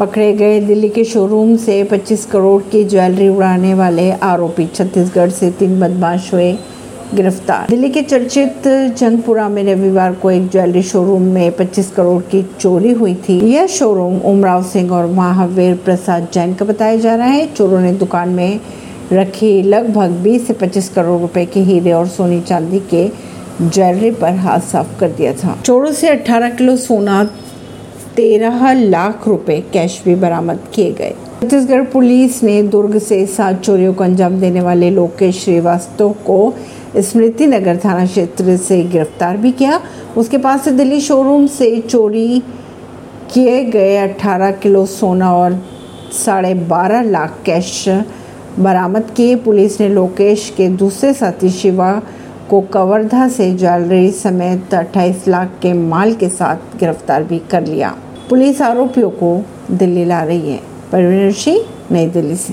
पकड़े गए। दिल्ली के शोरूम से 25 करोड़ की ज्वेलरी उड़ाने वाले आरोपी छत्तीसगढ़ से तीन बदमाश हुए गिरफ़्तार। दिल्ली के चर्चित जंगपुरा में रविवार को एक ज्वेलरी शोरूम में 25 करोड़ की चोरी हुई थी। यह शोरूम उमराव सिंह और महावीर प्रसाद जैन का बताया जा रहा है। चोरों ने दुकान में रखी लगभग 20 से 25 करोड़ रुपए के हीरे और सोनी चांदी के ज्वेलरी पर हाथ साफ़ कर दिया था। चोरों से 18 किलो सोना तेरह लाख रुपए कैश भी बरामद किए गए। छत्तीसगढ़ पुलिस ने दुर्ग से सात चोरियों को अंजाम देने वाले लोकेश श्रीवास्तव को स्मृति नगर थाना क्षेत्र से गिरफ़्तार भी किया। उसके पास से दिल्ली शोरूम से चोरी किए गए 18 किलो सोना और साढ़े बारह लाख कैश बरामद किए। पुलिस ने लोकेश के दूसरे साथी शिवा को कवर्धा से ज्वेलरी समेत 28 लाख के माल के साथ गिरफ़्तार भी कर लिया। पुलिस आरोपियों को दिल्ली ला रही है। परवीन सिंह नई दिल्ली से।